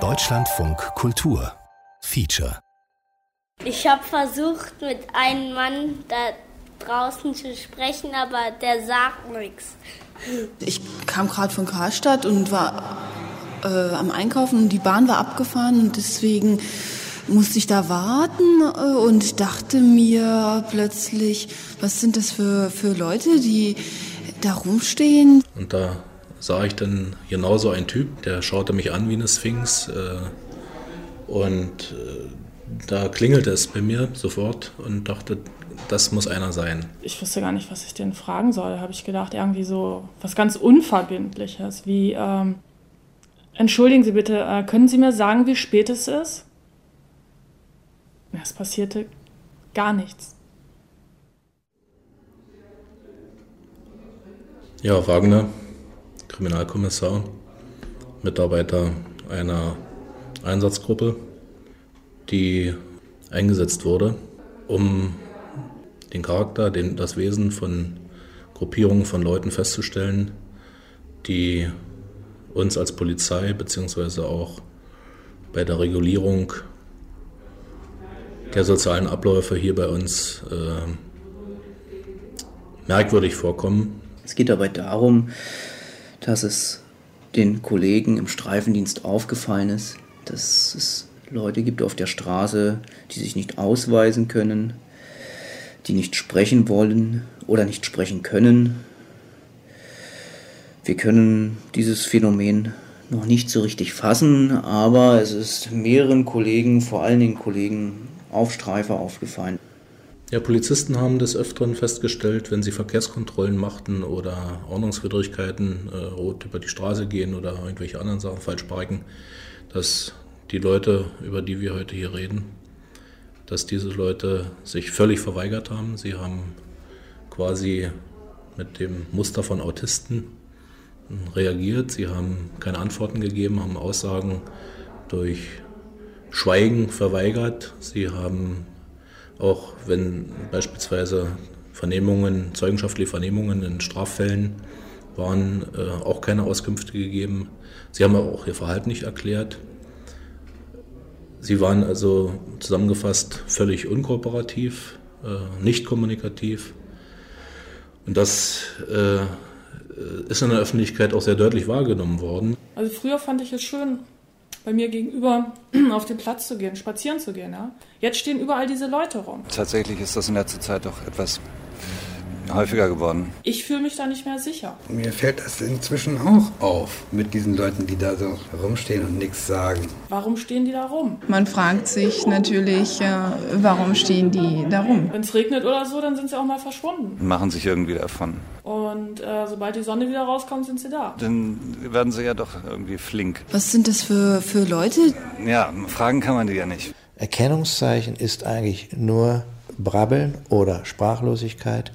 Deutschlandfunk Kultur Feature Ich habe versucht, mit einem Mann da draußen zu sprechen, aber der sagt nichts. Ich kam gerade von Karstadt und war äh, am Einkaufen und die Bahn war abgefahren und deswegen musste ich da warten äh, und dachte mir plötzlich, was sind das für, für Leute, die da rumstehen? Und da sah ich dann genauso einen Typ, der schaute mich an wie eine Sphinx äh, und äh, da klingelte es bei mir sofort und dachte, das muss einer sein. Ich wusste gar nicht, was ich den fragen soll. Habe ich gedacht, irgendwie so was ganz Unverbindliches, wie ähm, Entschuldigen Sie bitte, äh, können Sie mir sagen, wie spät es ist? Es passierte gar nichts. Ja, Wagner, Kriminalkommissar, Mitarbeiter einer Einsatzgruppe, die eingesetzt wurde, um den Charakter, den, das Wesen von Gruppierungen von Leuten festzustellen, die uns als Polizei beziehungsweise auch bei der Regulierung der sozialen Abläufe hier bei uns äh, merkwürdig vorkommen. Es geht dabei darum, dass es den Kollegen im Streifendienst aufgefallen ist, dass es Leute gibt auf der Straße, die sich nicht ausweisen können, die nicht sprechen wollen oder nicht sprechen können. Wir können dieses Phänomen noch nicht so richtig fassen, aber es ist mehreren Kollegen, vor allen Dingen Kollegen auf Streife aufgefallen. Ja, Polizisten haben des Öfteren festgestellt, wenn sie Verkehrskontrollen machten oder Ordnungswidrigkeiten, äh, rot über die Straße gehen oder irgendwelche anderen Sachen falsch parken, dass die Leute, über die wir heute hier reden, dass diese Leute sich völlig verweigert haben. Sie haben quasi mit dem Muster von Autisten reagiert. Sie haben keine Antworten gegeben, haben Aussagen durch Schweigen verweigert. Sie haben auch, wenn beispielsweise Vernehmungen, zeugenschaftliche Vernehmungen in Straffällen waren, äh, auch keine Auskünfte gegeben. Sie haben auch ihr Verhalten nicht erklärt. Sie waren also zusammengefasst völlig unkooperativ, äh, nicht kommunikativ. Und das äh, ist in der Öffentlichkeit auch sehr deutlich wahrgenommen worden. Also früher fand ich es schön, bei mir gegenüber auf den Platz zu gehen, spazieren zu gehen. Ja? Jetzt stehen überall diese Leute rum. Tatsächlich ist das in letzter Zeit doch etwas häufiger geworden. Ich fühle mich da nicht mehr sicher. Mir fällt das inzwischen auch auf mit diesen Leuten, die da so rumstehen und nichts sagen. Warum stehen die da rum? Man fragt sich natürlich, äh, warum stehen die da rum? Wenn es regnet oder so, dann sind sie auch mal verschwunden. Machen sich irgendwie davon. Und äh, sobald die Sonne wieder rauskommt, sind sie da. Dann werden sie ja doch irgendwie flink. Was sind das für, für Leute? Ja, fragen kann man die ja nicht. Erkennungszeichen ist eigentlich nur Brabbeln oder Sprachlosigkeit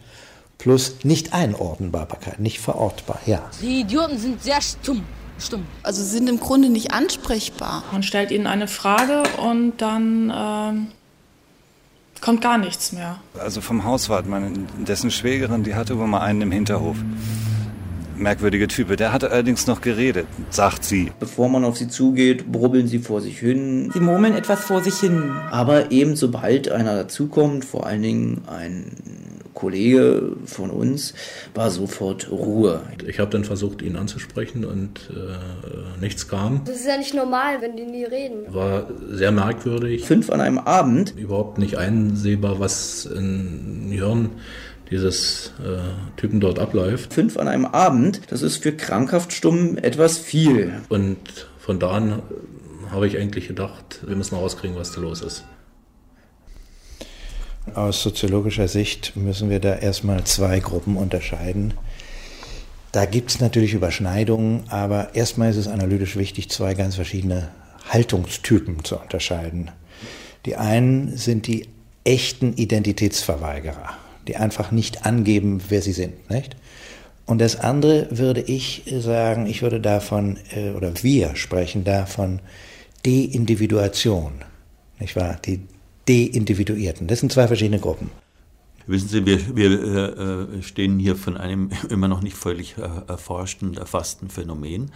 plus nicht Einordnbarkeit, nicht verortbar, ja. Die Idioten sind sehr stumm. Stumm. Also sind im Grunde nicht ansprechbar. Man stellt ihnen eine Frage und dann ähm, kommt gar nichts mehr. Also vom Hauswart, meine, dessen Schwägerin, die hatte wohl mal einen im Hinterhof. Merkwürdige Type. Der hatte allerdings noch geredet, sagt sie. Bevor man auf sie zugeht, brubbeln sie vor sich hin. Sie murmeln etwas vor sich hin. Aber eben sobald einer dazukommt, vor allen Dingen ein Kollege von uns, war sofort Ruhe. Ich habe dann versucht, ihn anzusprechen und äh, nichts kam. Das ist ja nicht normal, wenn die nie reden. War sehr merkwürdig. Fünf an einem Abend. Überhaupt nicht einsehbar, was im Hirn dieses äh, Typen dort abläuft. Fünf an einem Abend, das ist für krankhaft stumm etwas viel. Und von da an habe ich eigentlich gedacht, wir müssen rauskriegen, was da los ist. Aus soziologischer Sicht müssen wir da erstmal zwei Gruppen unterscheiden. Da gibt es natürlich Überschneidungen, aber erstmal ist es analytisch wichtig, zwei ganz verschiedene Haltungstypen zu unterscheiden. Die einen sind die echten Identitätsverweigerer, die einfach nicht angeben, wer sie sind. Nicht? Und das andere würde ich sagen, ich würde davon, oder wir sprechen davon Deindividuation. Nicht wahr? Die Deindividuierten. Das sind zwei verschiedene Gruppen. Wissen Sie, wir, wir äh, stehen hier von einem immer noch nicht völlig äh, erforschten, erfassten Phänomen.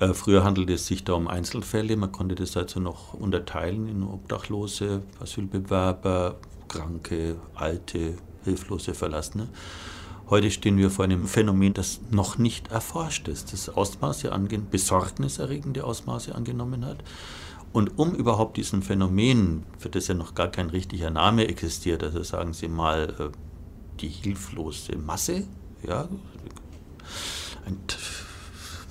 Äh, früher handelte es sich da um Einzelfälle. Man konnte das also noch unterteilen in Obdachlose, Asylbewerber, Kranke, Alte, Hilflose, Verlassene. Heute stehen wir vor einem Phänomen, das noch nicht erforscht ist, das Ausmaße ange besorgniserregende Ausmaße angenommen hat. Und um überhaupt diesem Phänomen, für das ja noch gar kein richtiger Name existiert, also sagen Sie mal äh, die hilflose Masse, ja,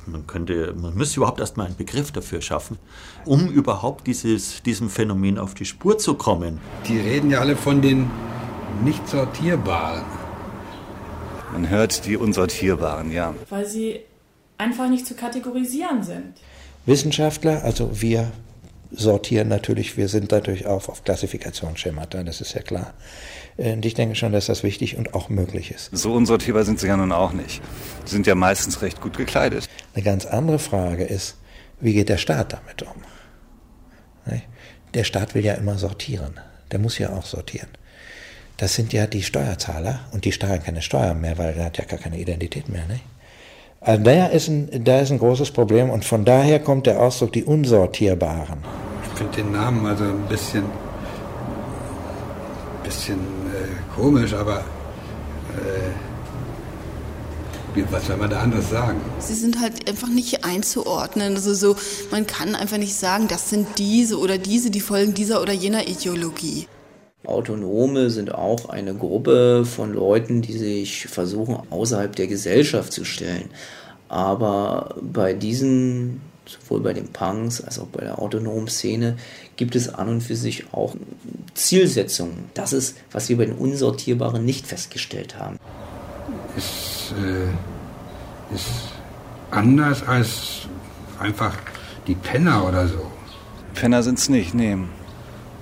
man könnte, man müsste überhaupt erstmal einen Begriff dafür schaffen, um überhaupt dieses, diesem Phänomen auf die Spur zu kommen. Die reden ja alle von den nicht sortierbaren. Man hört die unsortierbaren, ja. Weil sie einfach nicht zu kategorisieren sind. Wissenschaftler, also wir sortieren natürlich, wir sind natürlich auch auf Klassifikationsschemata, das ist ja klar. Und ich denke schon, dass das wichtig und auch möglich ist. So unsortierbar sind sie ja nun auch nicht. Sie sind ja meistens recht gut gekleidet. Eine ganz andere Frage ist, wie geht der Staat damit um? Der Staat will ja immer sortieren. Der muss ja auch sortieren. Das sind ja die Steuerzahler und die zahlen keine Steuern mehr, weil er hat ja gar keine Identität mehr. Nicht? Also da ist, ein, da ist ein großes Problem und von daher kommt der Ausdruck die Unsortierbaren. Ich finde den Namen also ein bisschen, bisschen äh, komisch, aber äh, was soll man da anders sagen? Sie sind halt einfach nicht einzuordnen. Also so, man kann einfach nicht sagen, das sind diese oder diese, die folgen dieser oder jener Ideologie. Autonome sind auch eine Gruppe von Leuten, die sich versuchen, außerhalb der Gesellschaft zu stellen. Aber bei diesen, sowohl bei den Punks als auch bei der autonomen Szene, gibt es an und für sich auch Zielsetzungen. Das ist, was wir bei den Unsortierbaren nicht festgestellt haben. Ist, äh, ist anders als einfach die Penner oder so. Penner sind es nicht, nee.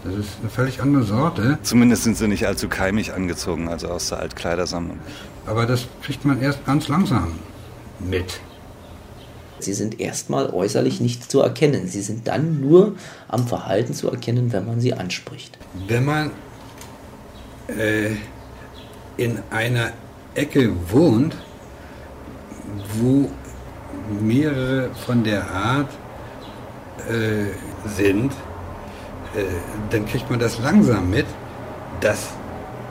Das ist eine völlig andere Sorte. Zumindest sind sie nicht allzu keimig angezogen, also aus der Altkleidersammlung. Aber das kriegt man erst ganz langsam mit. Sie sind erstmal äußerlich nicht zu erkennen. Sie sind dann nur am Verhalten zu erkennen, wenn man sie anspricht. Wenn man äh, in einer Ecke wohnt, wo mehrere von der Art äh, sind, dann kriegt man das langsam mit, dass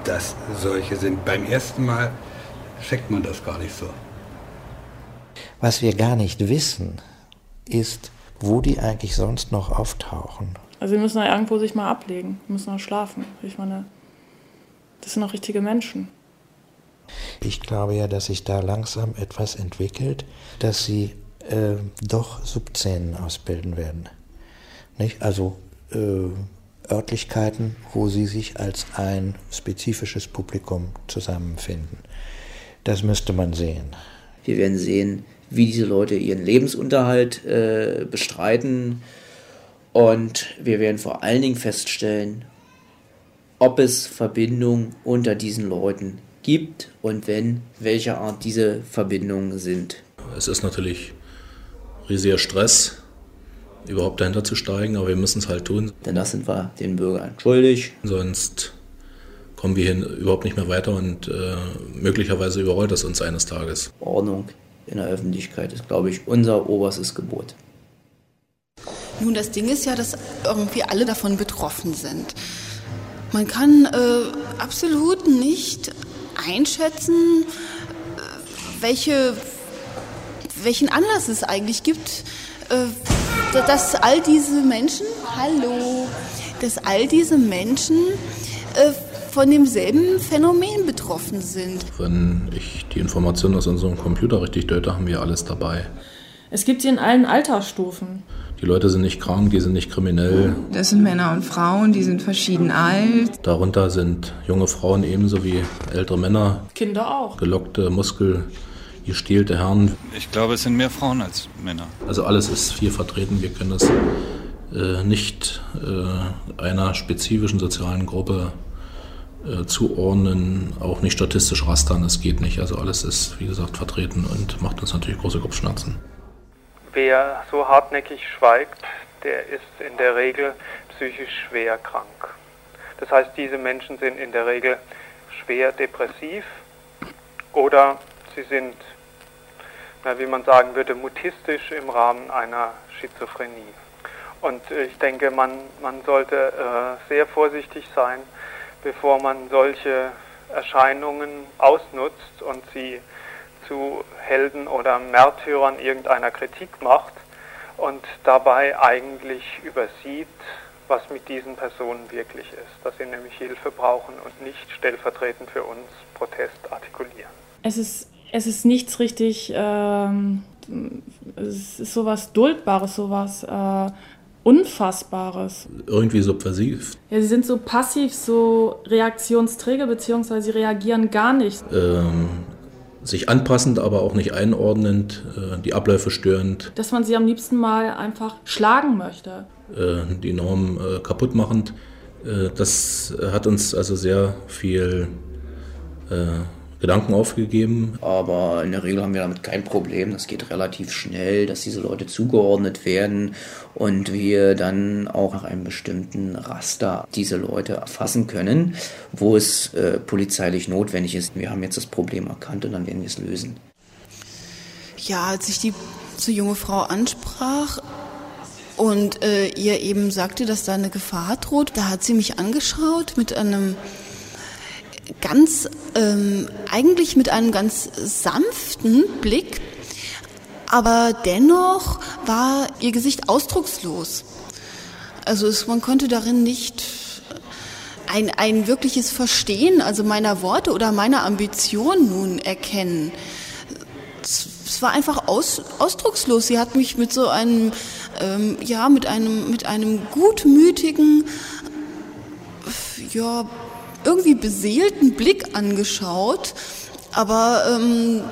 das solche sind. Beim ersten Mal checkt man das gar nicht so. Was wir gar nicht wissen, ist, wo die eigentlich sonst noch auftauchen. Also wir müssen da irgendwo sich mal ablegen, wir müssen auch schlafen. Ich meine, das sind auch richtige Menschen. Ich glaube ja, dass sich da langsam etwas entwickelt, dass sie äh, doch Subzähnen ausbilden werden. Nicht? Also äh, Örtlichkeiten, wo sie sich als ein spezifisches Publikum zusammenfinden. Das müsste man sehen. Wir werden sehen, wie diese Leute ihren Lebensunterhalt äh, bestreiten. Und wir werden vor allen Dingen feststellen, ob es Verbindungen unter diesen Leuten gibt und wenn, welche Art diese Verbindungen sind. Es ist natürlich riesiger Stress, überhaupt dahinter zu steigen, aber wir müssen es halt tun. Denn das sind wir den Bürgern schuldig. Sonst kommen wir hier überhaupt nicht mehr weiter und äh, möglicherweise überrollt das uns eines Tages. Ordnung in der Öffentlichkeit ist, glaube ich, unser oberstes Gebot. Nun, das Ding ist ja, dass irgendwie alle davon betroffen sind. Man kann äh, absolut nicht einschätzen, äh, welche, welchen Anlass es eigentlich gibt, dass all diese Menschen, hallo, dass all diese Menschen äh, von demselben Phänomen betroffen sind. Wenn ich die Informationen aus unserem Computer richtig deute, haben wir alles dabei. Es gibt sie in allen Altersstufen. Die Leute sind nicht krank, die sind nicht kriminell. Das sind Männer und Frauen, die sind verschieden alt. Darunter sind junge Frauen ebenso wie ältere Männer. Kinder auch. Gelockte, Muskel, gestählte Herren. Ich glaube, es sind mehr Frauen als Männer. Also alles ist hier vertreten. Wir können das äh, nicht äh, einer spezifischen sozialen Gruppe äh, zuordnen, auch nicht statistisch rastern. Das geht nicht. Also alles ist, wie gesagt, vertreten und macht uns natürlich große Kopfschmerzen. Wer so hartnäckig schweigt, der ist in der Regel psychisch schwer krank. Das heißt, diese Menschen sind in der Regel schwer depressiv oder sie sind wie man sagen würde, mutistisch im Rahmen einer Schizophrenie. Und ich denke, man, man sollte äh, sehr vorsichtig sein, bevor man solche Erscheinungen ausnutzt und sie zu Helden oder Märtyrern irgendeiner Kritik macht und dabei eigentlich übersieht, was mit diesen Personen wirklich ist, dass sie nämlich Hilfe brauchen und nicht stellvertretend für uns Protest artikulieren. Es ist, es ist nichts richtig, ähm, es ist sowas Duldbares, sowas äh, Unfassbares. Irgendwie subversiv. Ja, sie sind so passiv, so reaktionsträger, beziehungsweise sie reagieren gar nicht. Ähm, sich anpassend, aber auch nicht einordnend, äh, die Abläufe störend. Dass man sie am liebsten mal einfach schlagen möchte. Äh, die Norm äh, kaputt machend. Äh, das hat uns also sehr viel äh, Gedanken aufgegeben. Aber in der Regel haben wir damit kein Problem. Das geht relativ schnell, dass diese Leute zugeordnet werden und wir dann auch nach einem bestimmten Raster diese Leute erfassen können, wo es äh, polizeilich notwendig ist. Wir haben jetzt das Problem erkannt und dann werden wir es lösen. Ja, als ich die so junge Frau ansprach, und äh, ihr eben sagte, dass da eine Gefahr droht. Da hat sie mich angeschaut mit einem ganz, ähm, eigentlich mit einem ganz sanften Blick, aber dennoch war ihr Gesicht ausdruckslos. Also es, man konnte darin nicht ein, ein wirkliches Verstehen, also meiner Worte oder meiner Ambition nun erkennen. Es, es war einfach aus, ausdruckslos. Sie hat mich mit so einem, ähm, ja, mit einem, mit einem gutmütigen, ja, irgendwie beseelten Blick angeschaut, aber ähm,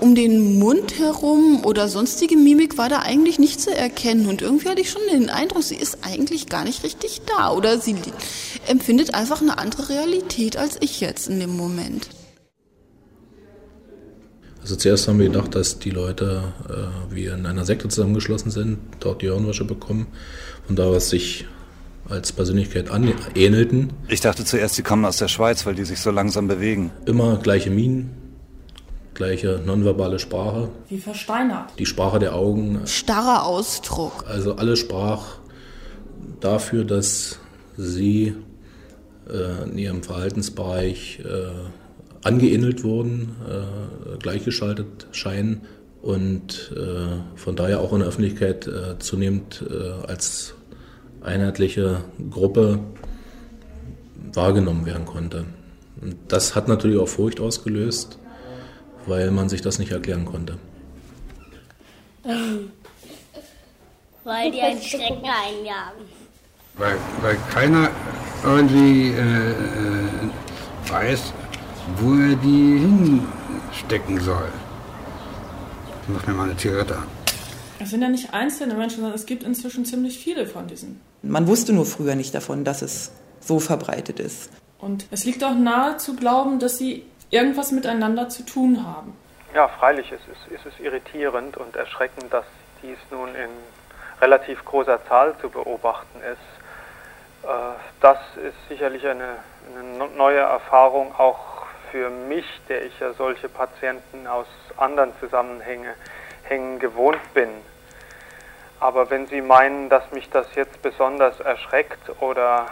um den Mund herum oder sonstige Mimik war da eigentlich nicht zu erkennen. Und irgendwie hatte ich schon den Eindruck, sie ist eigentlich gar nicht richtig da. Oder sie empfindet einfach eine andere Realität als ich jetzt in dem Moment. Also zuerst haben wir gedacht, dass die Leute äh, wie in einer Sekte zusammengeschlossen sind, dort die Hirnwäsche bekommen und da was sich als Persönlichkeit ähnelten. Ich dachte zuerst, sie kommen aus der Schweiz, weil die sich so langsam bewegen. Immer gleiche Minen, gleiche nonverbale Sprache. Wie versteinert. Die Sprache der Augen. Starrer Ausdruck. Also alles sprach dafür, dass sie äh, in ihrem Verhaltensbereich äh, angeähnelt wurden, äh, gleichgeschaltet scheinen und äh, von daher auch in der Öffentlichkeit äh, zunehmend äh, als einheitliche Gruppe wahrgenommen werden konnte. Und das hat natürlich auch Furcht ausgelöst, weil man sich das nicht erklären konnte. Weil die einen Schrecken einjagen. Weil, weil keiner irgendwie äh, äh, weiß, wo er die hinstecken soll. Ich mach mir mal eine Zigarette an. Es sind ja nicht einzelne Menschen, sondern es gibt inzwischen ziemlich viele von diesen. Man wusste nur früher nicht davon, dass es so verbreitet ist. Und es liegt auch nahe zu glauben, dass sie irgendwas miteinander zu tun haben. Ja, freilich ist es, ist es irritierend und erschreckend, dass dies nun in relativ großer Zahl zu beobachten ist. Äh, das ist sicherlich eine, eine neue Erfahrung auch für mich, der ich ja solche Patienten aus anderen Zusammenhängen gewohnt bin. Aber wenn Sie meinen, dass mich das jetzt besonders erschreckt oder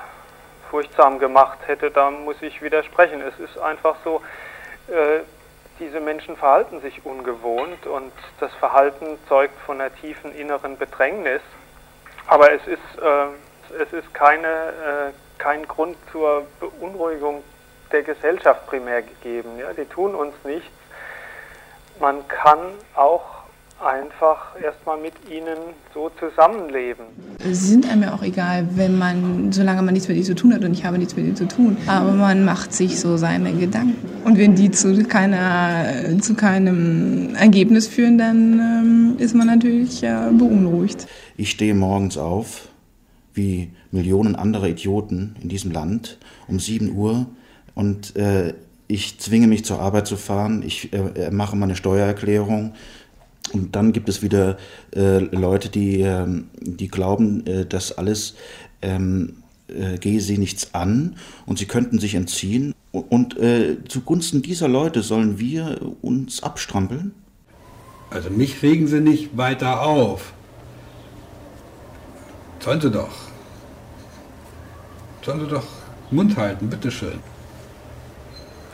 furchtsam gemacht hätte, dann muss ich widersprechen. Es ist einfach so, äh, diese Menschen verhalten sich ungewohnt und das Verhalten zeugt von einer tiefen inneren Bedrängnis. Aber es ist, äh, es ist keine, äh, kein Grund zur Beunruhigung der Gesellschaft primär gegeben. Ja? Die tun uns nichts. Man kann auch einfach erstmal mit ihnen so zusammenleben. Sie sind einem ja auch egal, wenn man, solange man nichts mit ihnen zu tun hat und ich habe nichts mit ihnen zu tun. Aber man macht sich so seine Gedanken. Und wenn die zu, keiner, zu keinem Ergebnis führen, dann ähm, ist man natürlich äh, beunruhigt. Ich stehe morgens auf, wie Millionen anderer Idioten in diesem Land, um 7 Uhr und äh, ich zwinge mich zur Arbeit zu fahren, ich äh, mache meine Steuererklärung, und dann gibt es wieder äh, Leute, die, ähm, die glauben, äh, dass alles ähm, äh, gehe sie nichts an und sie könnten sich entziehen. Und äh, zugunsten dieser Leute sollen wir uns abstrampeln? Also mich regen sie nicht weiter auf. Sollen sie doch. Sollen sie doch Mund halten, bitteschön.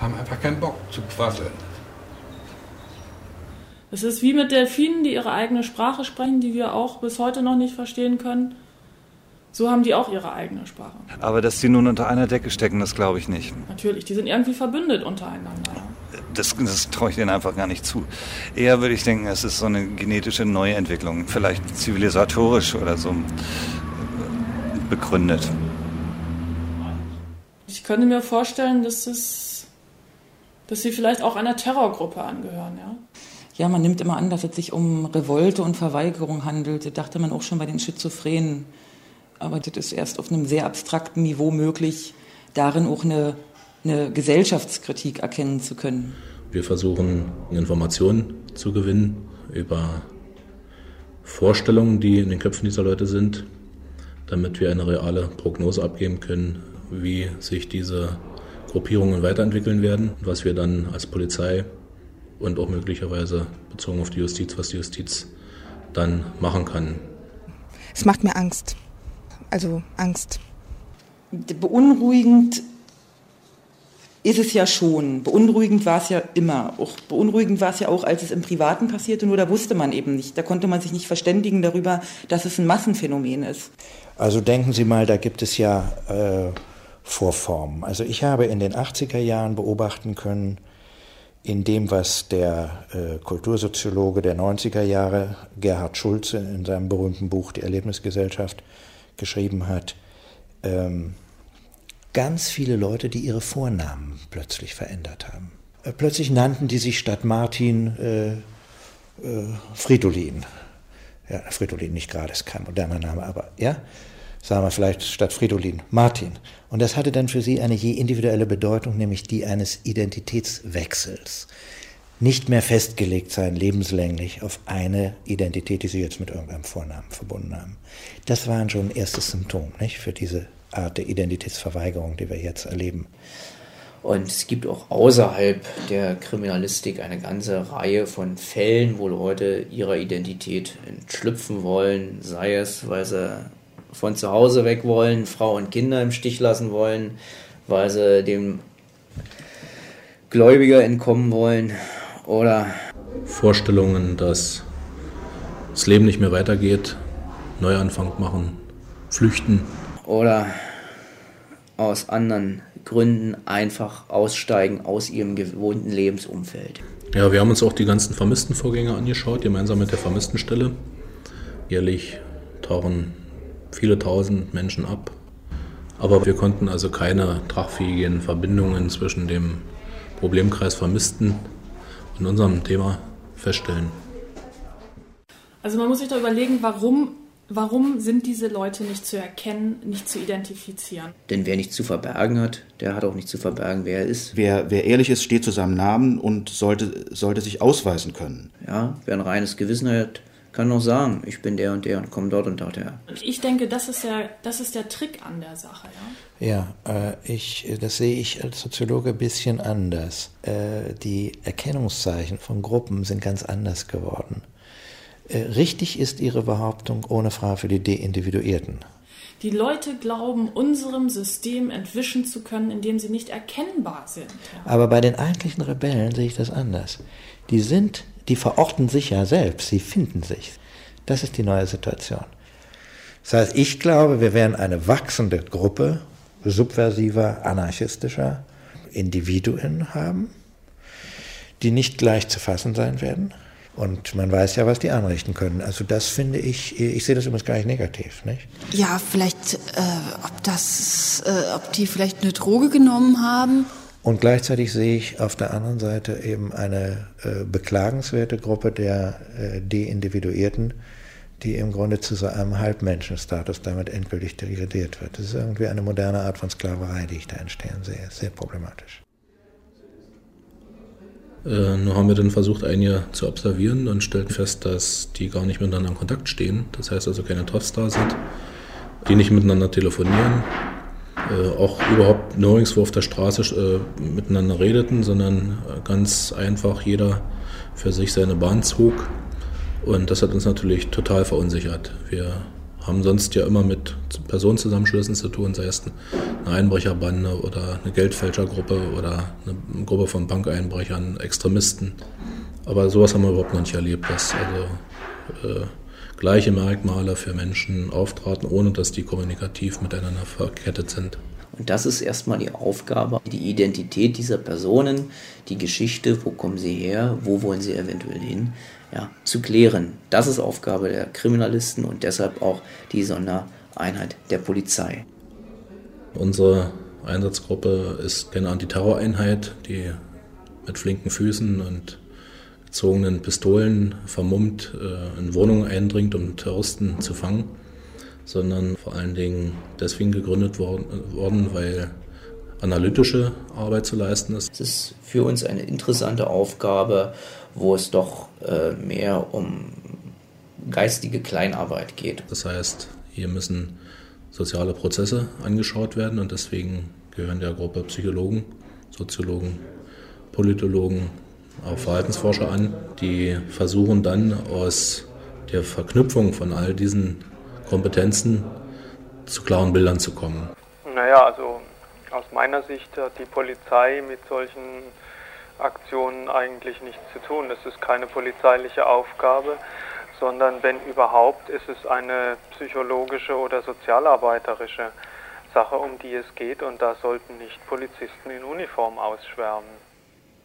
Haben einfach keinen Bock zu quasseln. Es ist wie mit Delfinen, die ihre eigene Sprache sprechen, die wir auch bis heute noch nicht verstehen können. So haben die auch ihre eigene Sprache. Aber dass die nun unter einer Decke stecken, das glaube ich nicht. Natürlich, die sind irgendwie verbündet untereinander. Das, das traue ich denen einfach gar nicht zu. Eher würde ich denken, es ist so eine genetische Neuentwicklung, vielleicht zivilisatorisch oder so begründet. Ich könnte mir vorstellen, dass, es, dass sie vielleicht auch einer Terrorgruppe angehören, ja. Ja, man nimmt immer an, dass es sich um Revolte und Verweigerung handelt. Das dachte man auch schon bei den Schizophrenen. Aber das ist erst auf einem sehr abstrakten Niveau möglich, darin auch eine, eine Gesellschaftskritik erkennen zu können. Wir versuchen Informationen zu gewinnen über Vorstellungen, die in den Köpfen dieser Leute sind, damit wir eine reale Prognose abgeben können, wie sich diese Gruppierungen weiterentwickeln werden, was wir dann als Polizei und auch möglicherweise bezogen auf die Justiz, was die Justiz dann machen kann. Es macht mir Angst. Also Angst. Beunruhigend ist es ja schon. Beunruhigend war es ja immer. Auch beunruhigend war es ja auch, als es im Privaten passierte, nur da wusste man eben nicht. Da konnte man sich nicht verständigen darüber, dass es ein Massenphänomen ist. Also denken Sie mal, da gibt es ja äh, Vorformen. Also ich habe in den 80er Jahren beobachten können, in dem, was der äh, Kultursoziologe der 90er Jahre, Gerhard Schulze, in seinem berühmten Buch Die Erlebnisgesellschaft geschrieben hat, ähm, ganz viele Leute, die ihre Vornamen plötzlich verändert haben. Äh, plötzlich nannten die sich statt Martin äh, äh Fridolin. Ja, Fridolin nicht gerade, ist kein moderner Name, aber ja, sagen wir vielleicht statt Fridolin, Martin. Und das hatte dann für sie eine je individuelle Bedeutung, nämlich die eines Identitätswechsels. Nicht mehr festgelegt sein, lebenslänglich, auf eine Identität, die sie jetzt mit irgendeinem Vornamen verbunden haben. Das war schon ein erstes Symptom nicht, für diese Art der Identitätsverweigerung, die wir jetzt erleben. Und es gibt auch außerhalb der Kriminalistik eine ganze Reihe von Fällen, wo Leute ihrer Identität entschlüpfen wollen, sei es, weil sie von zu Hause weg wollen, Frau und Kinder im Stich lassen wollen, weil sie dem Gläubiger entkommen wollen oder Vorstellungen, dass das Leben nicht mehr weitergeht, Neuanfang machen, flüchten. Oder aus anderen Gründen einfach aussteigen aus ihrem gewohnten Lebensumfeld. Ja, wir haben uns auch die ganzen vermissten Vorgänge angeschaut, gemeinsam mit der Vermisstenstelle. Jährlich tauchen viele tausend Menschen ab. Aber wir konnten also keine tragfähigen Verbindungen zwischen dem Problemkreis Vermissten und unserem Thema feststellen. Also man muss sich da überlegen, warum, warum sind diese Leute nicht zu erkennen, nicht zu identifizieren? Denn wer nichts zu verbergen hat, der hat auch nichts zu verbergen, wer er ist. Wer, wer ehrlich ist, steht zu seinem Namen und sollte, sollte sich ausweisen können. Ja, wer ein reines Gewissen hat, kann noch sagen, ich bin der und der und komme dort und dort her. Ich denke, das ist der, das ist der Trick an der Sache, ja. Ja, äh, ich, das sehe ich als Soziologe ein bisschen anders. Äh, die Erkennungszeichen von Gruppen sind ganz anders geworden. Äh, richtig ist Ihre Behauptung ohne Frage für die Deindividuierten. Die Leute glauben, unserem System entwischen zu können, indem sie nicht erkennbar sind. Ja. Aber bei den eigentlichen Rebellen sehe ich das anders. Die sind die verorten sich ja selbst, sie finden sich. Das ist die neue Situation. Das heißt, ich glaube, wir werden eine wachsende Gruppe subversiver, anarchistischer Individuen haben, die nicht gleich zu fassen sein werden. Und man weiß ja, was die anrichten können. Also das finde ich, ich sehe das übrigens gar nicht negativ, nicht? Ja, vielleicht, äh, ob das, äh, ob die vielleicht eine Droge genommen haben und gleichzeitig sehe ich auf der anderen Seite eben eine äh, beklagenswerte Gruppe der äh, Deindividuierten, die im Grunde zu so einem Halbmenschenstatus damit endgültig degradiert wird. Das ist irgendwie eine moderne Art von Sklaverei, die ich da entstehen sehe. Sehr problematisch. Äh, nur haben wir dann versucht, einige zu observieren und stellten fest, dass die gar nicht miteinander in Kontakt stehen. Das heißt also keine da sind, die nicht miteinander telefonieren, äh, auch überhaupt nirgendwo auf der Straße äh, miteinander redeten, sondern äh, ganz einfach jeder für sich seine Bahn zog. Und das hat uns natürlich total verunsichert. Wir haben sonst ja immer mit Personenzusammenschlüssen zu tun, sei es eine Einbrecherbande oder eine Geldfälschergruppe oder eine Gruppe von Bankeinbrechern, Extremisten. Aber sowas haben wir überhaupt noch nicht erlebt, dass also äh, gleiche Merkmale für Menschen auftraten, ohne dass die kommunikativ miteinander verkettet sind. Und das ist erstmal die Aufgabe, die Identität dieser Personen, die Geschichte, wo kommen sie her, wo wollen sie eventuell hin, ja, zu klären. Das ist Aufgabe der Kriminalisten und deshalb auch die Sondereinheit der Polizei. Unsere Einsatzgruppe ist keine Antiterroreinheit, die mit flinken Füßen und gezogenen Pistolen vermummt äh, in Wohnungen eindringt, um Terroristen zu fangen, sondern vor allen Dingen deswegen gegründet worden, weil analytische Arbeit zu leisten ist. Es ist für uns eine interessante Aufgabe, wo es doch äh, mehr um geistige Kleinarbeit geht. Das heißt, hier müssen soziale Prozesse angeschaut werden und deswegen gehören der Gruppe Psychologen, Soziologen, Politologen, auch Verhaltensforscher an, die versuchen dann aus der Verknüpfung von all diesen Kompetenzen zu klaren Bildern zu kommen. Naja, also aus meiner Sicht hat die Polizei mit solchen Aktionen eigentlich nichts zu tun. Das ist keine polizeiliche Aufgabe, sondern wenn überhaupt, ist es eine psychologische oder sozialarbeiterische Sache, um die es geht und da sollten nicht Polizisten in Uniform ausschwärmen.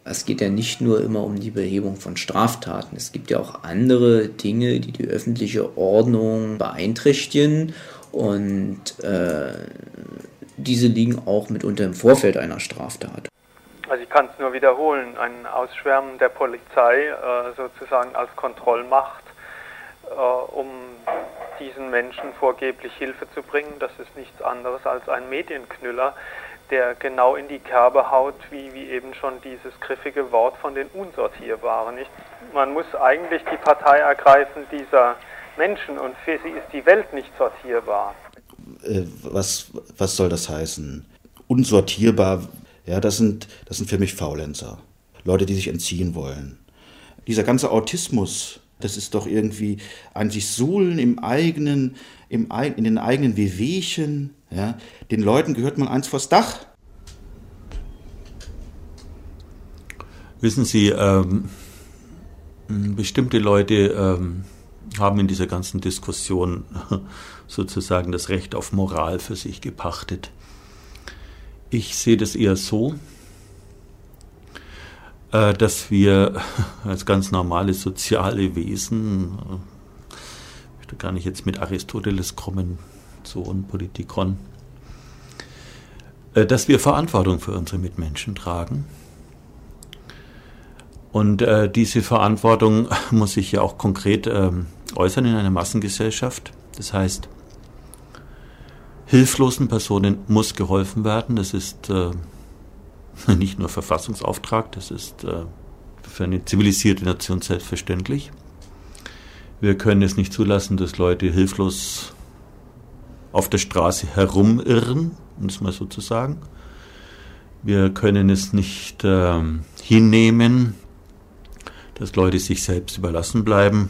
Es geht ja nicht nur immer um die Behebung von Straftaten. Es gibt ja auch andere Dinge, die die öffentliche Ordnung beeinträchtigen und äh, diese liegen auch mitunter im Vorfeld einer Straftat. Also ich kann es nur wiederholen, ein Ausschwärmen der Polizei äh, sozusagen als Kontrollmacht, äh, um diesen Menschen vorgeblich Hilfe zu bringen, das ist nichts anderes als ein Medienknüller, der genau in die Kerbe haut, wie, wie eben schon dieses griffige Wort von den Unsortierbaren. Nicht? Man muss eigentlich die Partei ergreifen dieser Menschen und für sie ist die Welt nicht sortierbar. Äh, was, was soll das heißen? Unsortierbar, ja, das sind, das sind für mich Faulenzer. Leute, die sich entziehen wollen. Dieser ganze Autismus, das ist doch irgendwie ein sich suhlen im eigenen, im, in den eigenen Wehwehchen. Ja. Den Leuten gehört mal eins vors Dach. Wissen Sie, ähm, bestimmte Leute ähm, haben in dieser ganzen Diskussion sozusagen das Recht auf Moral für sich gepachtet. Ich sehe das eher so, äh, dass wir als ganz normale soziale Wesen, äh, ich möchte gar nicht jetzt mit Aristoteles kommen, so ein Politikon, äh, dass wir Verantwortung für unsere Mitmenschen tragen. Und äh, diese Verantwortung muss sich ja auch konkret ähm, äußern in einer Massengesellschaft. Das heißt, hilflosen Personen muss geholfen werden. Das ist äh, nicht nur Verfassungsauftrag, das ist äh, für eine zivilisierte Nation selbstverständlich. Wir können es nicht zulassen, dass Leute hilflos auf der Straße herumirren, um es mal so zu sagen. Wir können es nicht äh, hinnehmen, dass Leute sich selbst überlassen bleiben.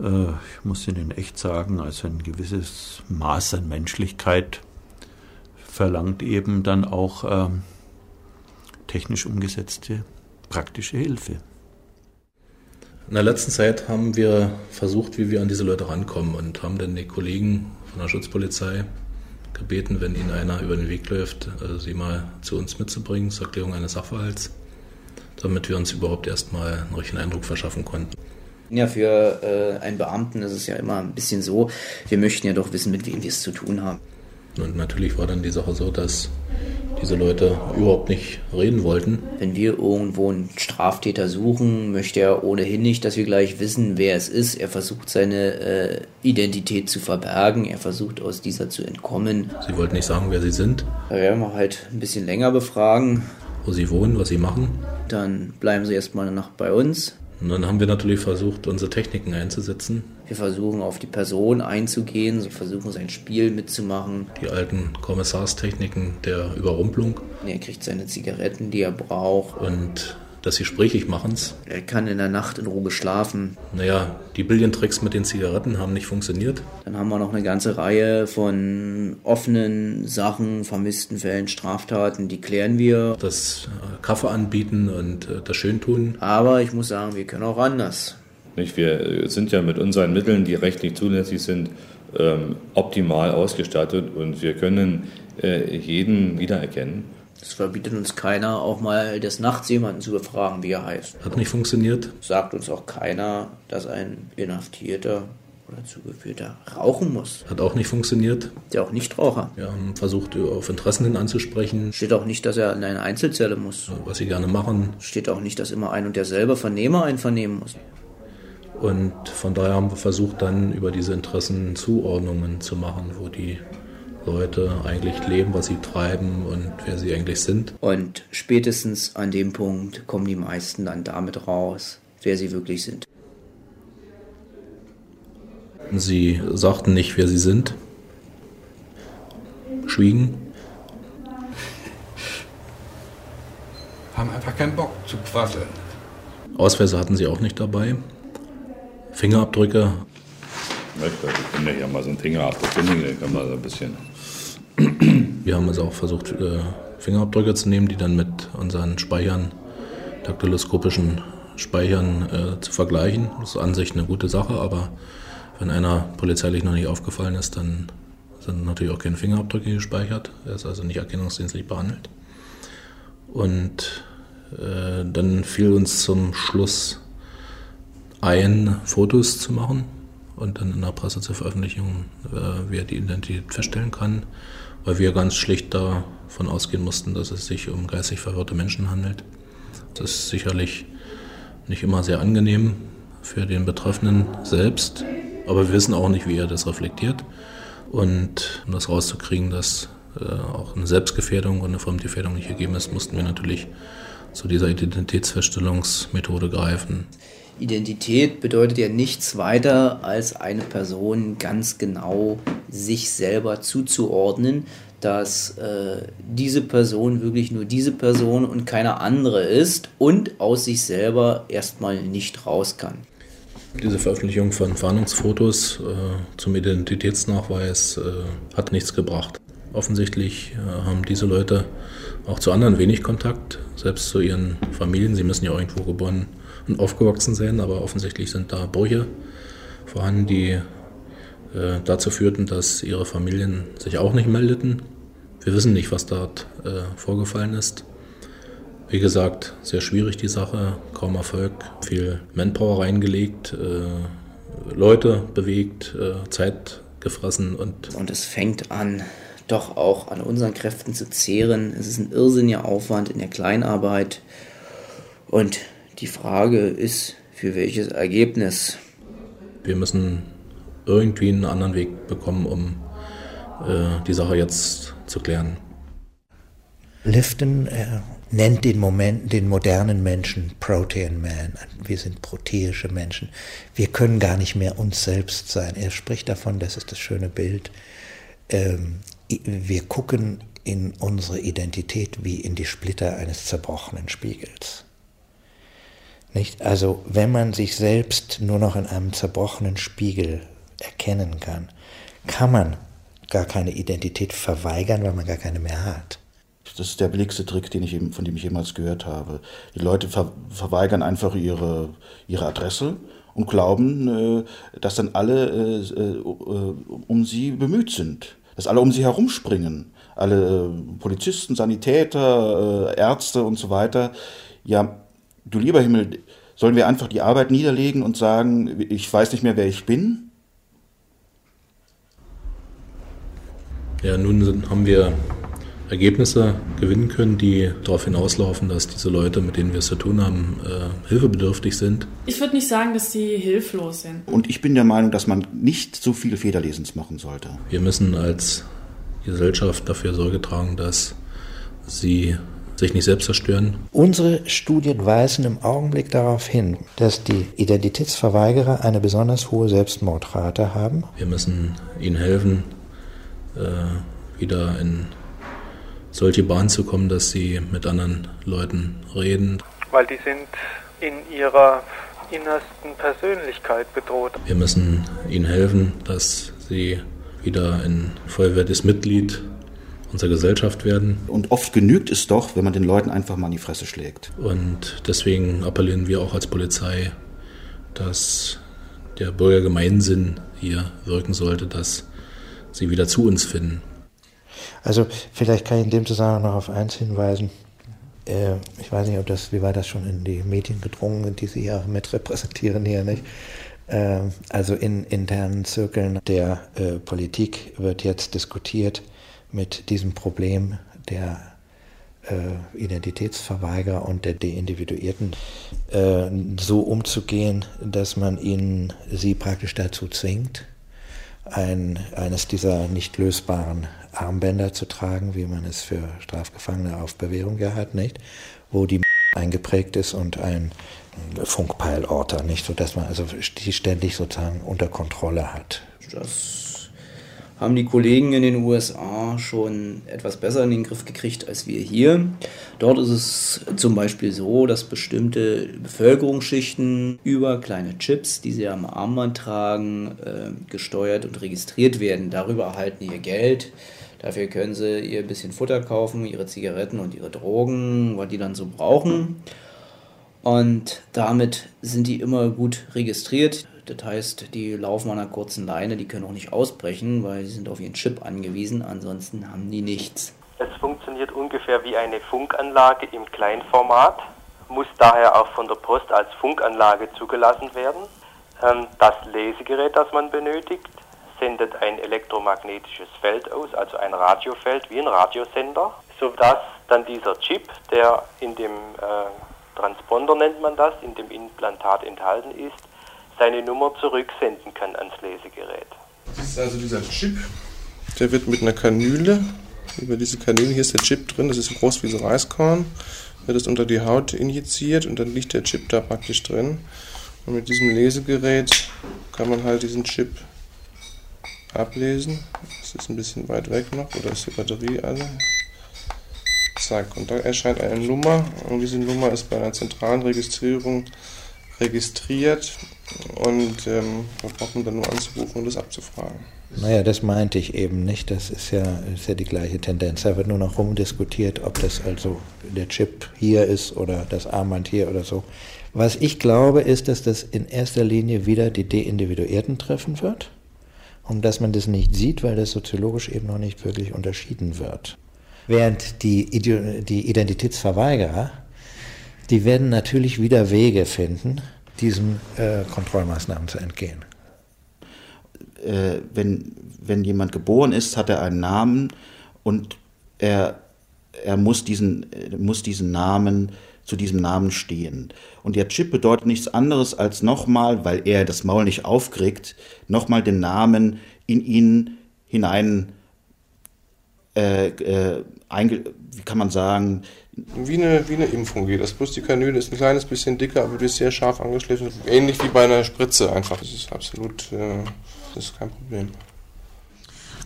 Äh, ich muss Ihnen echt sagen, also ein gewisses Maß an Menschlichkeit verlangt eben dann auch ähm, technisch umgesetzte praktische Hilfe. In der letzten Zeit haben wir versucht, wie wir an diese Leute rankommen und haben dann die Kollegen von der Schutzpolizei gebeten, wenn ihnen einer über den Weg läuft, also sie mal zu uns mitzubringen zur Erklärung eines Sachverhalts, damit wir uns überhaupt erstmal einen richtigen Eindruck verschaffen konnten. Ja, für äh, einen Beamten ist es ja immer ein bisschen so, wir möchten ja doch wissen, mit wem wir es zu tun haben. Und natürlich war dann die Sache so, dass diese Leute überhaupt nicht reden wollten. Wenn wir irgendwo einen Straftäter suchen, möchte er ohnehin nicht, dass wir gleich wissen, wer es ist. Er versucht seine äh, Identität zu verbergen, er versucht aus dieser zu entkommen. Sie wollten nicht sagen, wer sie sind. Da werden wir halt ein bisschen länger befragen. Wo sie wohnen, was sie machen. Dann bleiben sie erstmal eine Nacht bei uns. Und dann haben wir natürlich versucht, unsere Techniken einzusetzen. Wir versuchen auf die Person einzugehen, wir versuchen sein Spiel mitzumachen. Die alten Kommissarstechniken der Überrumpelung. Er kriegt seine Zigaretten, die er braucht. Und dass sie sprichig machen's. Er kann in der Nacht in Ruhe schlafen. Naja, die Billion-Tricks mit den Zigaretten haben nicht funktioniert. Dann haben wir noch eine ganze Reihe von offenen Sachen, vermissten Fällen, Straftaten, die klären wir. Das Kaffee anbieten und äh, das Schöntun. Aber ich muss sagen, wir können auch anders. Nicht? Wir sind ja mit unseren Mitteln, die rechtlich zulässig sind, ähm, optimal ausgestattet und wir können äh, jeden wiedererkennen. Es verbietet uns keiner, auch mal des Nachts jemanden zu befragen, wie er heißt. Hat nicht funktioniert. Sagt uns auch keiner, dass ein Inhaftierter oder Zugeführter rauchen muss. Hat auch nicht funktioniert. Der auch Nichtraucher. Wir haben versucht, auf Interessen hin anzusprechen. Steht auch nicht, dass er in eine Einzelzelle muss. Was sie gerne machen. Steht auch nicht, dass immer ein und derselbe Vernehmer einen vernehmen muss. Und von daher haben wir versucht, dann über diese Interessen Zuordnungen zu machen, wo die Leute eigentlich leben, was sie treiben und wer sie eigentlich sind. Und spätestens an dem Punkt kommen die meisten dann damit raus, wer sie wirklich sind. Sie sagten nicht, wer sie sind, schwiegen. Haben einfach keinen Bock zu quasseln. Ausweise hatten sie auch nicht dabei. Fingerabdrücke. Wir können ja hier mal so einen Fingerabdruck hinlegen, dann kann man so ein bisschen wir haben also auch versucht, äh, Fingerabdrücke zu nehmen, die dann mit unseren Speichern, daktyloskopischen Speichern äh, zu vergleichen. Das ist an sich eine gute Sache, aber wenn einer polizeilich noch nicht aufgefallen ist, dann sind natürlich auch keine Fingerabdrücke gespeichert. Er ist also nicht erkennungsdienstlich behandelt. Und äh, dann fiel uns zum Schluss ein, Fotos zu machen und dann in der Presse zur Veröffentlichung, äh, wer die Identität feststellen kann weil wir ganz schlicht davon ausgehen mussten, dass es sich um geistig verwirrte Menschen handelt. Das ist sicherlich nicht immer sehr angenehm für den Betroffenen selbst, aber wir wissen auch nicht, wie er das reflektiert. Und um das rauszukriegen, dass äh, auch eine Selbstgefährdung und eine Fremdgefährdung nicht gegeben ist, mussten wir natürlich zu dieser Identitätsfeststellungsmethode greifen. Identität bedeutet ja nichts weiter, als eine Person ganz genau sich selber zuzuordnen, dass äh, diese Person wirklich nur diese Person und keine andere ist und aus sich selber erstmal nicht raus kann. Diese Veröffentlichung von Fahndungsfotos äh, zum Identitätsnachweis äh, hat nichts gebracht. Offensichtlich äh, haben diese Leute auch zu anderen wenig Kontakt, selbst zu ihren Familien. Sie müssen ja irgendwo geboren und aufgewachsen sein, aber offensichtlich sind da Brüche vorhanden, die äh, dazu führten, dass ihre Familien sich auch nicht meldeten. Wir wissen nicht, was dort äh, vorgefallen ist. Wie gesagt, sehr schwierig die Sache, kaum Erfolg, viel Manpower reingelegt, äh, Leute bewegt, äh, Zeit gefressen und. Und es fängt an, doch auch an unseren Kräften zu zehren. Es ist ein irrsinniger Aufwand in der Kleinarbeit. Und die Frage ist, für welches Ergebnis? Wir müssen irgendwie einen anderen Weg bekommen, um äh, die Sache jetzt zu klären. Lifton äh, nennt den Moment, den modernen Menschen Protean Man. Wir sind proteische Menschen. Wir können gar nicht mehr uns selbst sein. Er spricht davon, das ist das schöne Bild. Ähm, wir gucken in unsere Identität wie in die Splitter eines zerbrochenen Spiegels. Nicht? Also wenn man sich selbst nur noch in einem zerbrochenen Spiegel erkennen kann, kann man gar keine Identität verweigern, weil man gar keine mehr hat. Das ist der billigste Trick, den ich, von dem ich jemals gehört habe. Die Leute ver verweigern einfach ihre, ihre Adresse und glauben, äh, dass dann alle äh, äh, um sie bemüht sind, dass alle um sie herumspringen. Alle Polizisten, Sanitäter, Ärzte und so weiter. Ja, du lieber Himmel, sollen wir einfach die Arbeit niederlegen und sagen, ich weiß nicht mehr, wer ich bin? Ja, nun haben wir Ergebnisse gewinnen können, die darauf hinauslaufen, dass diese Leute, mit denen wir es zu tun haben, äh, hilfebedürftig sind. Ich würde nicht sagen, dass sie hilflos sind. Und ich bin der Meinung, dass man nicht so viel Federlesens machen sollte. Wir müssen als Gesellschaft dafür Sorge tragen, dass sie sich nicht selbst zerstören. Unsere Studien weisen im Augenblick darauf hin, dass die Identitätsverweigerer eine besonders hohe Selbstmordrate haben. Wir müssen ihnen helfen, äh, wieder in solche Bahnen zu kommen, dass sie mit anderen Leuten reden. weil die sind in ihrer innersten Persönlichkeit bedroht. Wir müssen ihnen helfen, dass sie wieder ein vollwertiges Mitglied unserer Gesellschaft werden. Und oft genügt es doch, wenn man den Leuten einfach mal in die Fresse schlägt. Und deswegen appellieren wir auch als Polizei, dass der Bürgergemeinsinn hier wirken sollte, dass sie wieder zu uns finden. Also vielleicht kann ich in dem Zusammenhang noch auf eins hinweisen. Äh, ich weiß nicht, ob das, wie weit das schon in die Medien gedrungen, die Sie ja mit repräsentieren hier, nicht? Äh, also in internen Zirkeln der äh, Politik wird jetzt diskutiert mit diesem Problem der äh, Identitätsverweigerer und der Deindividuierten äh, so umzugehen, dass man ihnen sie praktisch dazu zwingt, ein, eines dieser nicht lösbaren Armbänder zu tragen, wie man es für Strafgefangene auf Bewährung ja hat, nicht? Wo die eingeprägt ist und ein Funkpeilorter, nicht? Sodass man also ständig sozusagen unter Kontrolle hat. Das haben die Kollegen in den USA schon etwas besser in den Griff gekriegt als wir hier. Dort ist es zum Beispiel so, dass bestimmte Bevölkerungsschichten über kleine Chips, die sie am Armband tragen, äh, gesteuert und registriert werden. Darüber erhalten ihr Geld. Dafür können sie ihr bisschen Futter kaufen, ihre Zigaretten und ihre Drogen, was die dann so brauchen. Und damit sind die immer gut registriert. Das heißt, die laufen an einer kurzen Leine, die können auch nicht ausbrechen, weil sie sind auf ihren Chip angewiesen, ansonsten haben die nichts. Es funktioniert ungefähr wie eine Funkanlage im Kleinformat, muss daher auch von der Post als Funkanlage zugelassen werden. Ähm, das Lesegerät, das man benötigt, sendet ein elektromagnetisches Feld aus, also ein Radiofeld wie ein Radiosender, sodass dann dieser Chip, der in dem äh, Transponder nennt man das, in dem Implantat enthalten ist, seine Nummer zurücksenden kann ans Lesegerät. Das ist also dieser Chip, der wird mit einer Kanüle, über diese Kanüle, hier ist der Chip drin, das ist groß wie so Reiskorn, wird es unter die Haut injiziert und dann liegt der Chip da praktisch drin. Und mit diesem Lesegerät kann man halt diesen Chip ablesen. Das ist ein bisschen weit weg noch, oder ist die Batterie alle? Zack, und da erscheint eine Nummer und diese Nummer ist bei einer zentralen Registrierung registriert und ähm, da braucht dann nur anzurufen und das abzufragen. Naja, das meinte ich eben nicht. Das ist ja, ist ja die gleiche Tendenz. Da wird nur noch rumdiskutiert, ob das also der Chip hier ist oder das Armband hier oder so. Was ich glaube, ist, dass das in erster Linie wieder die Deindividuierten treffen wird und dass man das nicht sieht, weil das soziologisch eben noch nicht wirklich unterschieden wird. Während die, Ide die Identitätsverweigerer, die werden natürlich wieder Wege finden, diesen äh, Kontrollmaßnahmen zu entgehen. Äh, wenn, wenn jemand geboren ist, hat er einen Namen und er, er muss, diesen, muss diesen Namen zu diesem Namen stehen. Und der Chip bedeutet nichts anderes als nochmal, weil er das Maul nicht aufkriegt, nochmal den Namen in ihn hinein, äh, äh, wie kann man sagen, wie eine, wie eine Impfung geht das. Bloß die Kanüle ist ein kleines bisschen dicker, aber die ist sehr scharf angeschliffen. Ähnlich wie bei einer Spritze einfach. Das ist absolut, äh, das ist kein Problem.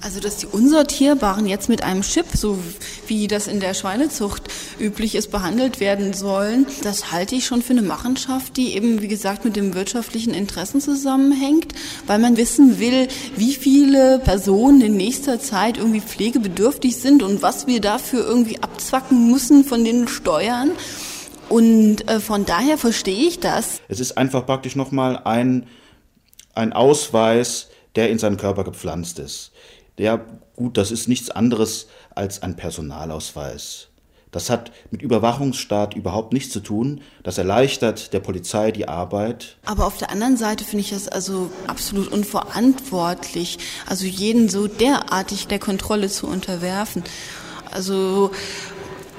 Also, dass die Unsortierbaren jetzt mit einem Chip, so wie das in der Schweinezucht üblich ist, behandelt werden sollen, das halte ich schon für eine Machenschaft, die eben, wie gesagt, mit dem wirtschaftlichen Interessen zusammenhängt, weil man wissen will, wie viele Personen in nächster Zeit irgendwie pflegebedürftig sind und was wir dafür irgendwie abzwacken müssen von den Steuern. Und äh, von daher verstehe ich das. Es ist einfach praktisch nochmal ein, ein Ausweis, der in seinen Körper gepflanzt ist. Ja, gut, das ist nichts anderes als ein Personalausweis. Das hat mit Überwachungsstaat überhaupt nichts zu tun. Das erleichtert der Polizei die Arbeit. Aber auf der anderen Seite finde ich das also absolut unverantwortlich, also jeden so derartig der Kontrolle zu unterwerfen. Also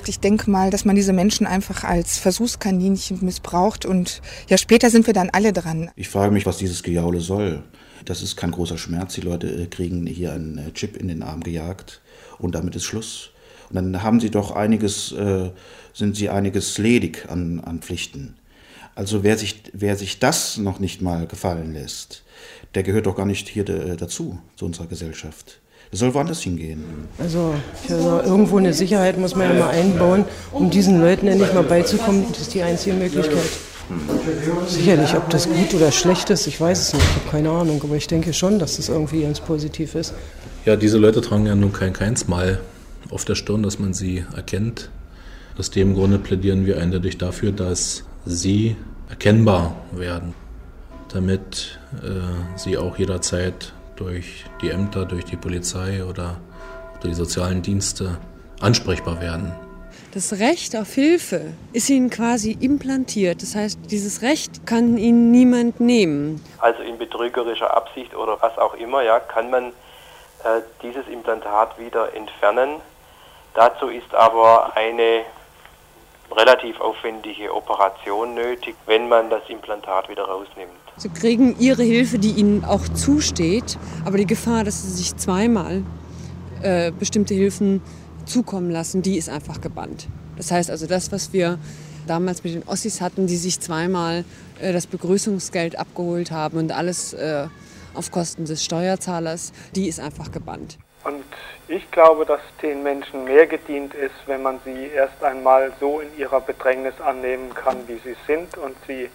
ich denke mal, dass man diese Menschen einfach als Versuchskaninchen missbraucht und ja, später sind wir dann alle dran. Ich frage mich, was dieses Gejaule soll. Das ist kein großer Schmerz. Die Leute äh, kriegen hier einen äh, Chip in den Arm gejagt und damit ist Schluss. Und dann haben sie doch einiges, äh, sind sie einiges ledig an, an Pflichten. Also wer sich, wer sich das noch nicht mal gefallen lässt, der gehört doch gar nicht hier dazu, zu unserer Gesellschaft. Das soll woanders hingehen. Also, also irgendwo eine Sicherheit muss man ja mal einbauen, um diesen Leuten endlich mal beizukommen. Das ist die einzige Möglichkeit. Sicherlich, ob das gut oder schlecht ist, ich weiß es nicht, ich habe keine Ahnung, aber ich denke schon, dass das irgendwie ganz positiv ist. Ja, diese Leute tragen ja nun kein Keinsmal auf der Stirn, dass man sie erkennt. Aus dem Grunde plädieren wir eindeutig dafür, dass sie erkennbar werden, damit äh, sie auch jederzeit durch die Ämter, durch die Polizei oder durch die sozialen Dienste ansprechbar werden. Das Recht auf Hilfe ist ihnen quasi implantiert. Das heißt, dieses Recht kann ihnen niemand nehmen. Also in betrügerischer Absicht oder was auch immer, ja, kann man äh, dieses Implantat wieder entfernen. Dazu ist aber eine relativ aufwendige Operation nötig, wenn man das Implantat wieder rausnimmt. Sie kriegen ihre Hilfe, die ihnen auch zusteht, aber die Gefahr, dass sie sich zweimal äh, bestimmte Hilfen zukommen lassen, die ist einfach gebannt. Das heißt also, das, was wir damals mit den Ossis hatten, die sich zweimal äh, das Begrüßungsgeld abgeholt haben und alles äh, auf Kosten des Steuerzahlers, die ist einfach gebannt. Und ich glaube, dass den Menschen mehr gedient ist, wenn man sie erst einmal so in ihrer Bedrängnis annehmen kann, wie sie sind und sie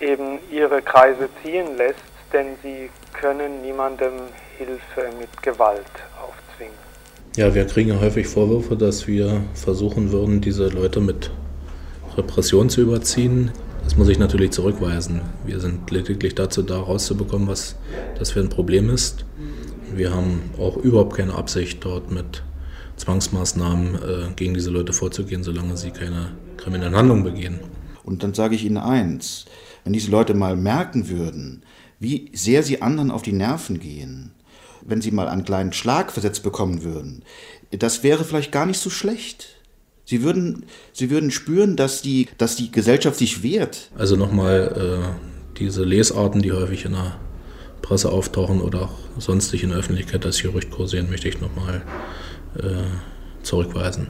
eben ihre Kreise ziehen lässt, denn sie können niemandem Hilfe mit Gewalt aufzwingen. Ja, wir kriegen ja häufig Vorwürfe, dass wir versuchen würden, diese Leute mit Repression zu überziehen. Das muss ich natürlich zurückweisen. Wir sind lediglich dazu da, rauszubekommen, was das für ein Problem ist. Wir haben auch überhaupt keine Absicht, dort mit Zwangsmaßnahmen äh, gegen diese Leute vorzugehen, solange sie keine kriminellen Handlungen begehen. Und dann sage ich Ihnen eins, wenn diese Leute mal merken würden, wie sehr sie anderen auf die Nerven gehen, wenn sie mal einen kleinen Schlag versetzt bekommen würden, das wäre vielleicht gar nicht so schlecht. Sie würden, sie würden spüren, dass die, dass die Gesellschaft sich wehrt. Also nochmal äh, diese Lesarten, die häufig in der Presse auftauchen oder auch sonstig in der Öffentlichkeit als Gerücht kursieren, möchte ich nochmal äh, zurückweisen.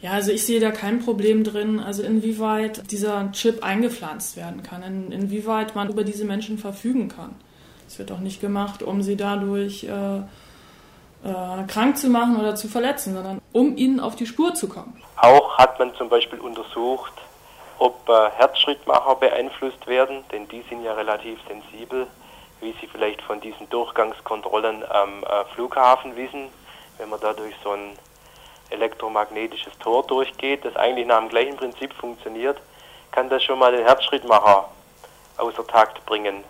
Ja, also ich sehe da kein Problem drin, also inwieweit dieser Chip eingepflanzt werden kann, in, inwieweit man über diese Menschen verfügen kann. Es wird auch nicht gemacht, um sie dadurch äh, äh, krank zu machen oder zu verletzen, sondern um ihnen auf die Spur zu kommen. Auch hat man zum Beispiel untersucht, ob äh, Herzschrittmacher beeinflusst werden, denn die sind ja relativ sensibel, wie Sie vielleicht von diesen Durchgangskontrollen am äh, Flughafen wissen, wenn man da durch so ein elektromagnetisches Tor durchgeht, das eigentlich nach dem gleichen Prinzip funktioniert, kann das schon mal den Herzschrittmacher außer Takt bringen.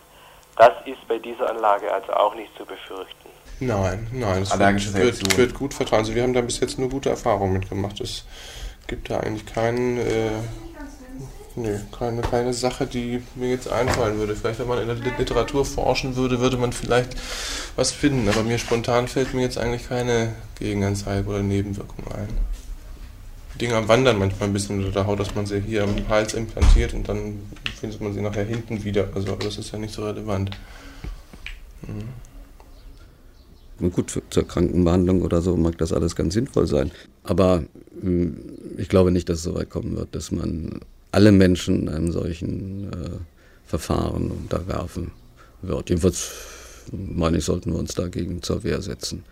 Das ist bei dieser Anlage also auch nicht zu befürchten. Nein, nein, es Allergische wird, wird gut vertragen. Also wir haben da bis jetzt nur gute Erfahrungen mitgemacht. Es gibt da eigentlich keinen, äh, nee, keine, keine Sache, die mir jetzt einfallen würde. Vielleicht, wenn man in der Literatur forschen würde, würde man vielleicht was finden. Aber mir spontan fällt mir jetzt eigentlich keine Gegenanzeige oder Nebenwirkung ein. Dinger wandern manchmal ein bisschen unter der Haut, dass man sie hier am Hals implantiert und dann findet man sie nachher hinten wieder. Also das ist ja nicht so relevant. Mhm. Gut, zur Krankenbehandlung oder so mag das alles ganz sinnvoll sein. Aber mh, ich glaube nicht, dass es so weit kommen wird, dass man alle Menschen einem solchen äh, Verfahren unterwerfen wird. Jedenfalls meine ich, sollten wir uns dagegen zur Wehr setzen.